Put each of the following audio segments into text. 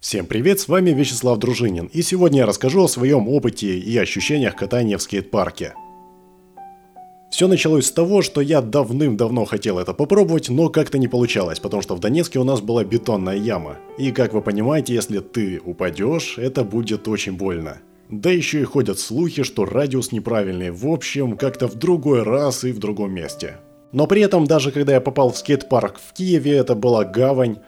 Всем привет, с вами Вячеслав Дружинин, и сегодня я расскажу о своем опыте и ощущениях катания в скейт-парке. Все началось с того, что я давным-давно хотел это попробовать, но как-то не получалось, потому что в Донецке у нас была бетонная яма. И как вы понимаете, если ты упадешь, это будет очень больно. Да еще и ходят слухи, что радиус неправильный, в общем, как-то в другой раз и в другом месте. Но при этом, даже когда я попал в скейт-парк в Киеве, это была гавань,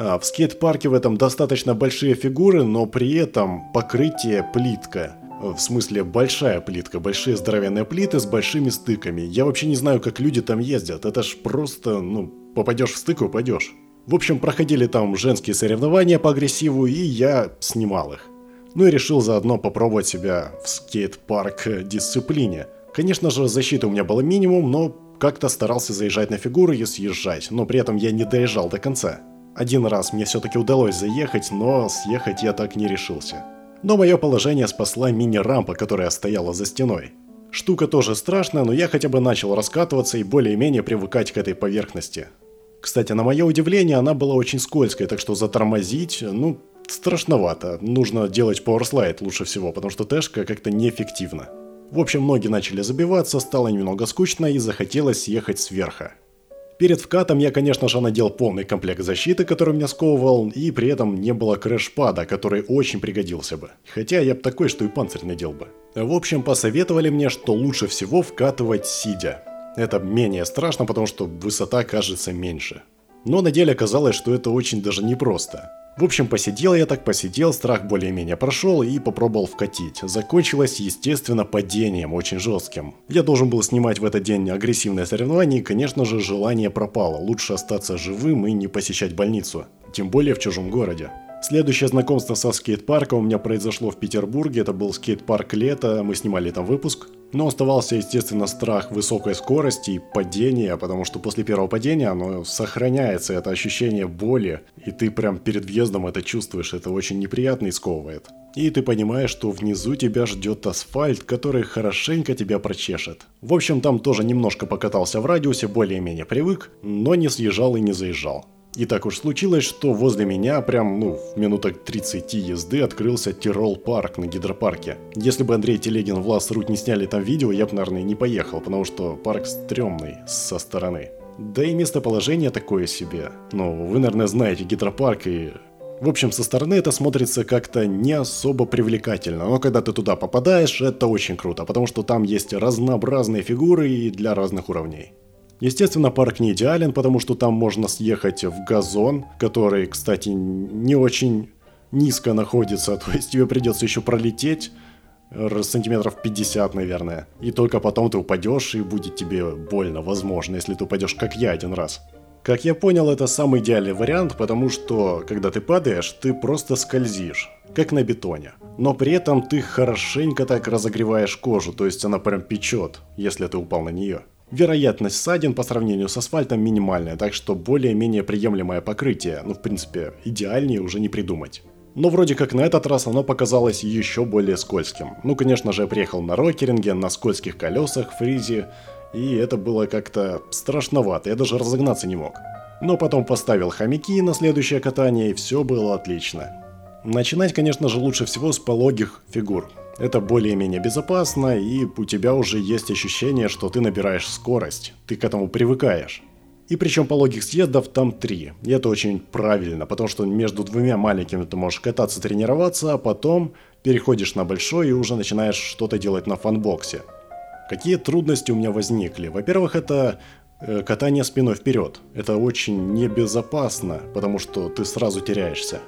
в скейт-парке в этом достаточно большие фигуры, но при этом покрытие плитка. В смысле, большая плитка, большие здоровенные плиты с большими стыками. Я вообще не знаю, как люди там ездят. Это ж просто, ну, попадешь в стык упадешь. В общем, проходили там женские соревнования по агрессиву, и я снимал их. Ну и решил заодно попробовать себя в скейт-парк дисциплине. Конечно же, защиты у меня было минимум, но как-то старался заезжать на фигуры и съезжать, но при этом я не доезжал до конца. Один раз мне все-таки удалось заехать, но съехать я так не решился. Но мое положение спасла мини-рампа, которая стояла за стеной. Штука тоже страшная, но я хотя бы начал раскатываться и более-менее привыкать к этой поверхности. Кстати, на мое удивление, она была очень скользкой, так что затормозить, ну, страшновато. Нужно делать пауэрслайд лучше всего, потому что тэшка как-то неэффективно. В общем, ноги начали забиваться, стало немного скучно и захотелось съехать сверху. Перед вкатом я, конечно же, надел полный комплект защиты, который меня сковывал, и при этом не было крэшпада, который очень пригодился бы. Хотя я бы такой, что и панцирь надел бы. В общем, посоветовали мне, что лучше всего вкатывать сидя. Это менее страшно, потому что высота кажется меньше. Но на деле оказалось, что это очень даже непросто. В общем, посидел я так посидел, страх более-менее прошел и попробовал вкатить. Закончилось, естественно, падением, очень жестким. Я должен был снимать в этот день агрессивное соревнование и, конечно же, желание пропало. Лучше остаться живым и не посещать больницу. Тем более в чужом городе. Следующее знакомство со скейт-парком у меня произошло в Петербурге. Это был скейт-парк лето, мы снимали там выпуск. Но оставался, естественно, страх высокой скорости и падения, потому что после первого падения оно сохраняется, это ощущение боли, и ты прям перед въездом это чувствуешь, это очень неприятно и сковывает. И ты понимаешь, что внизу тебя ждет асфальт, который хорошенько тебя прочешет. В общем, там тоже немножко покатался в радиусе, более-менее привык, но не съезжал и не заезжал. И так уж случилось, что возле меня, прям, ну, в минуток 30 езды открылся Тирол парк на гидропарке. Если бы Андрей Телегин, Влас Руть не сняли там видео, я бы, наверное, не поехал, потому что парк стрёмный со стороны. Да и местоположение такое себе. Ну, вы, наверное, знаете гидропарк и... В общем, со стороны это смотрится как-то не особо привлекательно, но когда ты туда попадаешь, это очень круто, потому что там есть разнообразные фигуры и для разных уровней. Естественно, парк не идеален, потому что там можно съехать в газон, который, кстати, не очень низко находится, то есть тебе придется еще пролететь сантиметров 50, наверное. И только потом ты упадешь, и будет тебе больно, возможно, если ты упадешь, как я один раз. Как я понял, это самый идеальный вариант, потому что, когда ты падаешь, ты просто скользишь, как на бетоне. Но при этом ты хорошенько так разогреваешь кожу, то есть она прям печет, если ты упал на нее. Вероятность ссадин по сравнению с асфальтом минимальная, так что более-менее приемлемое покрытие, ну в принципе идеальнее уже не придумать. Но вроде как на этот раз оно показалось еще более скользким. Ну конечно же я приехал на рокеринге, на скользких колесах, фризе, и это было как-то страшновато, я даже разогнаться не мог. Но потом поставил хомяки на следующее катание и все было отлично. Начинать, конечно же, лучше всего с пологих фигур. Это более-менее безопасно, и у тебя уже есть ощущение, что ты набираешь скорость. Ты к этому привыкаешь. И причем пологих съездов там три. И это очень правильно, потому что между двумя маленькими ты можешь кататься, тренироваться, а потом переходишь на большой и уже начинаешь что-то делать на фанбоксе. Какие трудности у меня возникли? Во-первых, это э, катание спиной вперед. Это очень небезопасно, потому что ты сразу теряешься.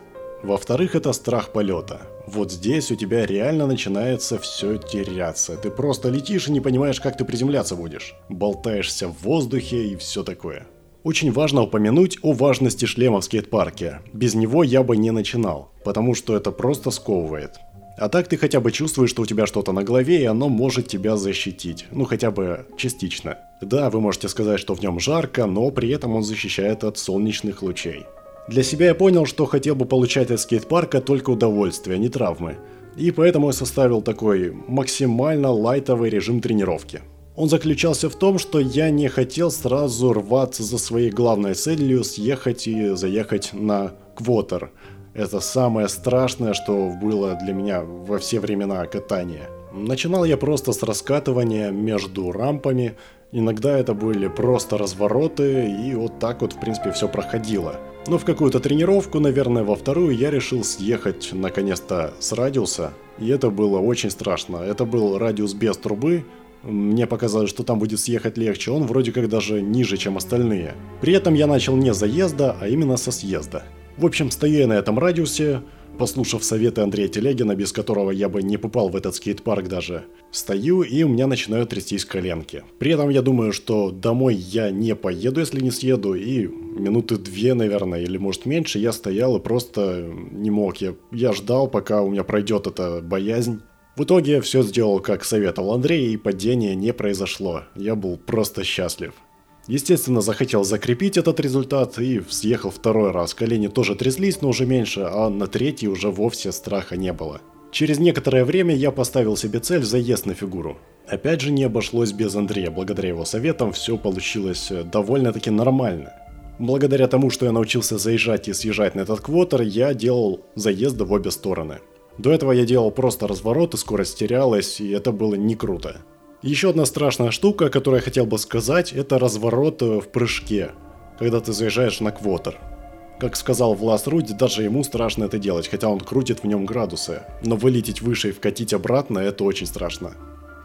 Во-вторых, это страх полета. Вот здесь у тебя реально начинается все теряться. Ты просто летишь и не понимаешь, как ты приземляться будешь. Болтаешься в воздухе и все такое. Очень важно упомянуть о важности шлема в скейт-парке. Без него я бы не начинал, потому что это просто сковывает. А так ты хотя бы чувствуешь, что у тебя что-то на голове, и оно может тебя защитить. Ну, хотя бы частично. Да, вы можете сказать, что в нем жарко, но при этом он защищает от солнечных лучей. Для себя я понял, что хотел бы получать от скейт-парка только удовольствие, а не травмы. И поэтому я составил такой максимально лайтовый режим тренировки. Он заключался в том, что я не хотел сразу рваться за своей главной целью съехать и заехать на квотер. Это самое страшное, что было для меня во все времена катания. Начинал я просто с раскатывания между рампами, иногда это были просто развороты, и вот так вот в принципе все проходило. Но в какую-то тренировку, наверное, во вторую, я решил съехать наконец-то с радиуса, и это было очень страшно. Это был радиус без трубы, мне показалось, что там будет съехать легче, он вроде как даже ниже, чем остальные. При этом я начал не заезда, а именно со съезда. В общем, стою я на этом радиусе, послушав советы Андрея Телегина, без которого я бы не попал в этот скейт-парк даже, стою и у меня начинают трястись коленки. При этом я думаю, что домой я не поеду, если не съеду, и минуты две, наверное, или может меньше, я стоял и просто не мог. Я, я ждал, пока у меня пройдет эта боязнь. В итоге все сделал, как советовал Андрей, и падение не произошло. Я был просто счастлив. Естественно, захотел закрепить этот результат и съехал второй раз. Колени тоже тряслись, но уже меньше, а на третий уже вовсе страха не было. Через некоторое время я поставил себе цель заезд на фигуру. Опять же не обошлось без Андрея, благодаря его советам все получилось э, довольно-таки нормально. Благодаря тому, что я научился заезжать и съезжать на этот квотер, я делал заезды в обе стороны. До этого я делал просто разворот и скорость терялась, и это было не круто. Еще одна страшная штука, которую я хотел бы сказать, это разворот э, в прыжке, когда ты заезжаешь на квотер. Как сказал Влас Руди, даже ему страшно это делать, хотя он крутит в нем градусы. Но вылететь выше и вкатить обратно, это очень страшно.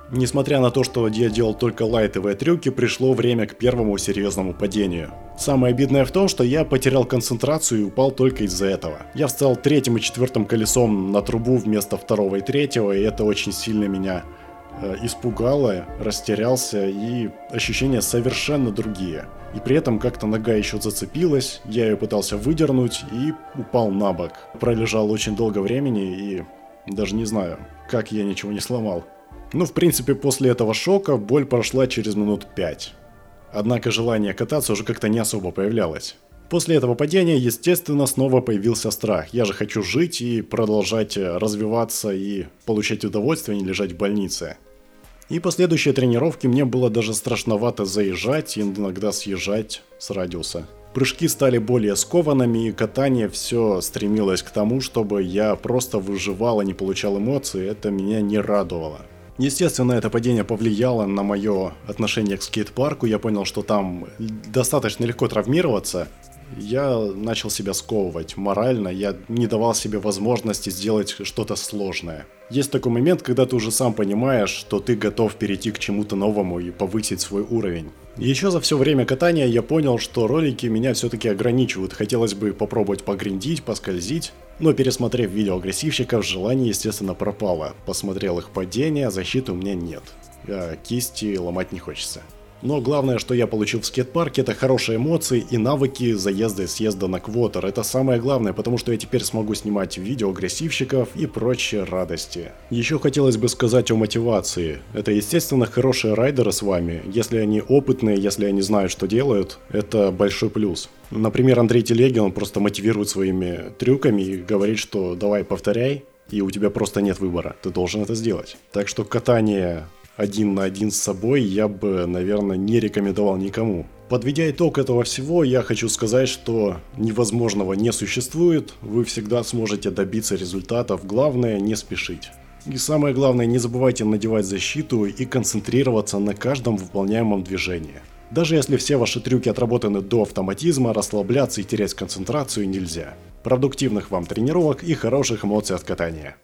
Несмотря на то, что я делал только лайтовые трюки, пришло время к первому серьезному падению. Самое обидное в том, что я потерял концентрацию и упал только из-за этого. Я встал третьим и четвертым колесом на трубу вместо второго и третьего, и это очень сильно меня испугало, растерялся и ощущения совершенно другие. И при этом как-то нога еще зацепилась, я ее пытался выдернуть и упал на бок. Пролежал очень долго времени и даже не знаю, как я ничего не сломал. Ну, в принципе, после этого шока боль прошла через минут пять. Однако желание кататься уже как-то не особо появлялось. После этого падения, естественно, снова появился страх. Я же хочу жить и продолжать э, развиваться и получать удовольствие, а не лежать в больнице. И последующие тренировки мне было даже страшновато заезжать и иногда съезжать с радиуса. Прыжки стали более скованными, и катание все стремилось к тому, чтобы я просто выживал, а не получал эмоции, это меня не радовало. Естественно, это падение повлияло на мое отношение к скейт-парку. Я понял, что там достаточно легко травмироваться, я начал себя сковывать морально, я не давал себе возможности сделать что-то сложное. Есть такой момент, когда ты уже сам понимаешь, что ты готов перейти к чему-то новому и повысить свой уровень. Еще за все время катания я понял, что ролики меня все-таки ограничивают. Хотелось бы попробовать погриндить, поскользить, но пересмотрев видео агрессивщиков, желание естественно пропало. Посмотрел их падение, защиты у меня нет. А кисти ломать не хочется. Но главное, что я получил в скейт-парке, это хорошие эмоции и навыки заезда и съезда на квотер. Это самое главное, потому что я теперь смогу снимать видео агрессивщиков и прочие радости. Еще хотелось бы сказать о мотивации. Это, естественно, хорошие райдеры с вами. Если они опытные, если они знают, что делают, это большой плюс. Например, Андрей Телегин, он просто мотивирует своими трюками и говорит, что давай повторяй, и у тебя просто нет выбора, ты должен это сделать. Так что катание один на один с собой я бы, наверное, не рекомендовал никому. Подведя итог этого всего, я хочу сказать, что невозможного не существует, вы всегда сможете добиться результатов, главное не спешить. И самое главное, не забывайте надевать защиту и концентрироваться на каждом выполняемом движении. Даже если все ваши трюки отработаны до автоматизма, расслабляться и терять концентрацию нельзя. Продуктивных вам тренировок и хороших эмоций от катания.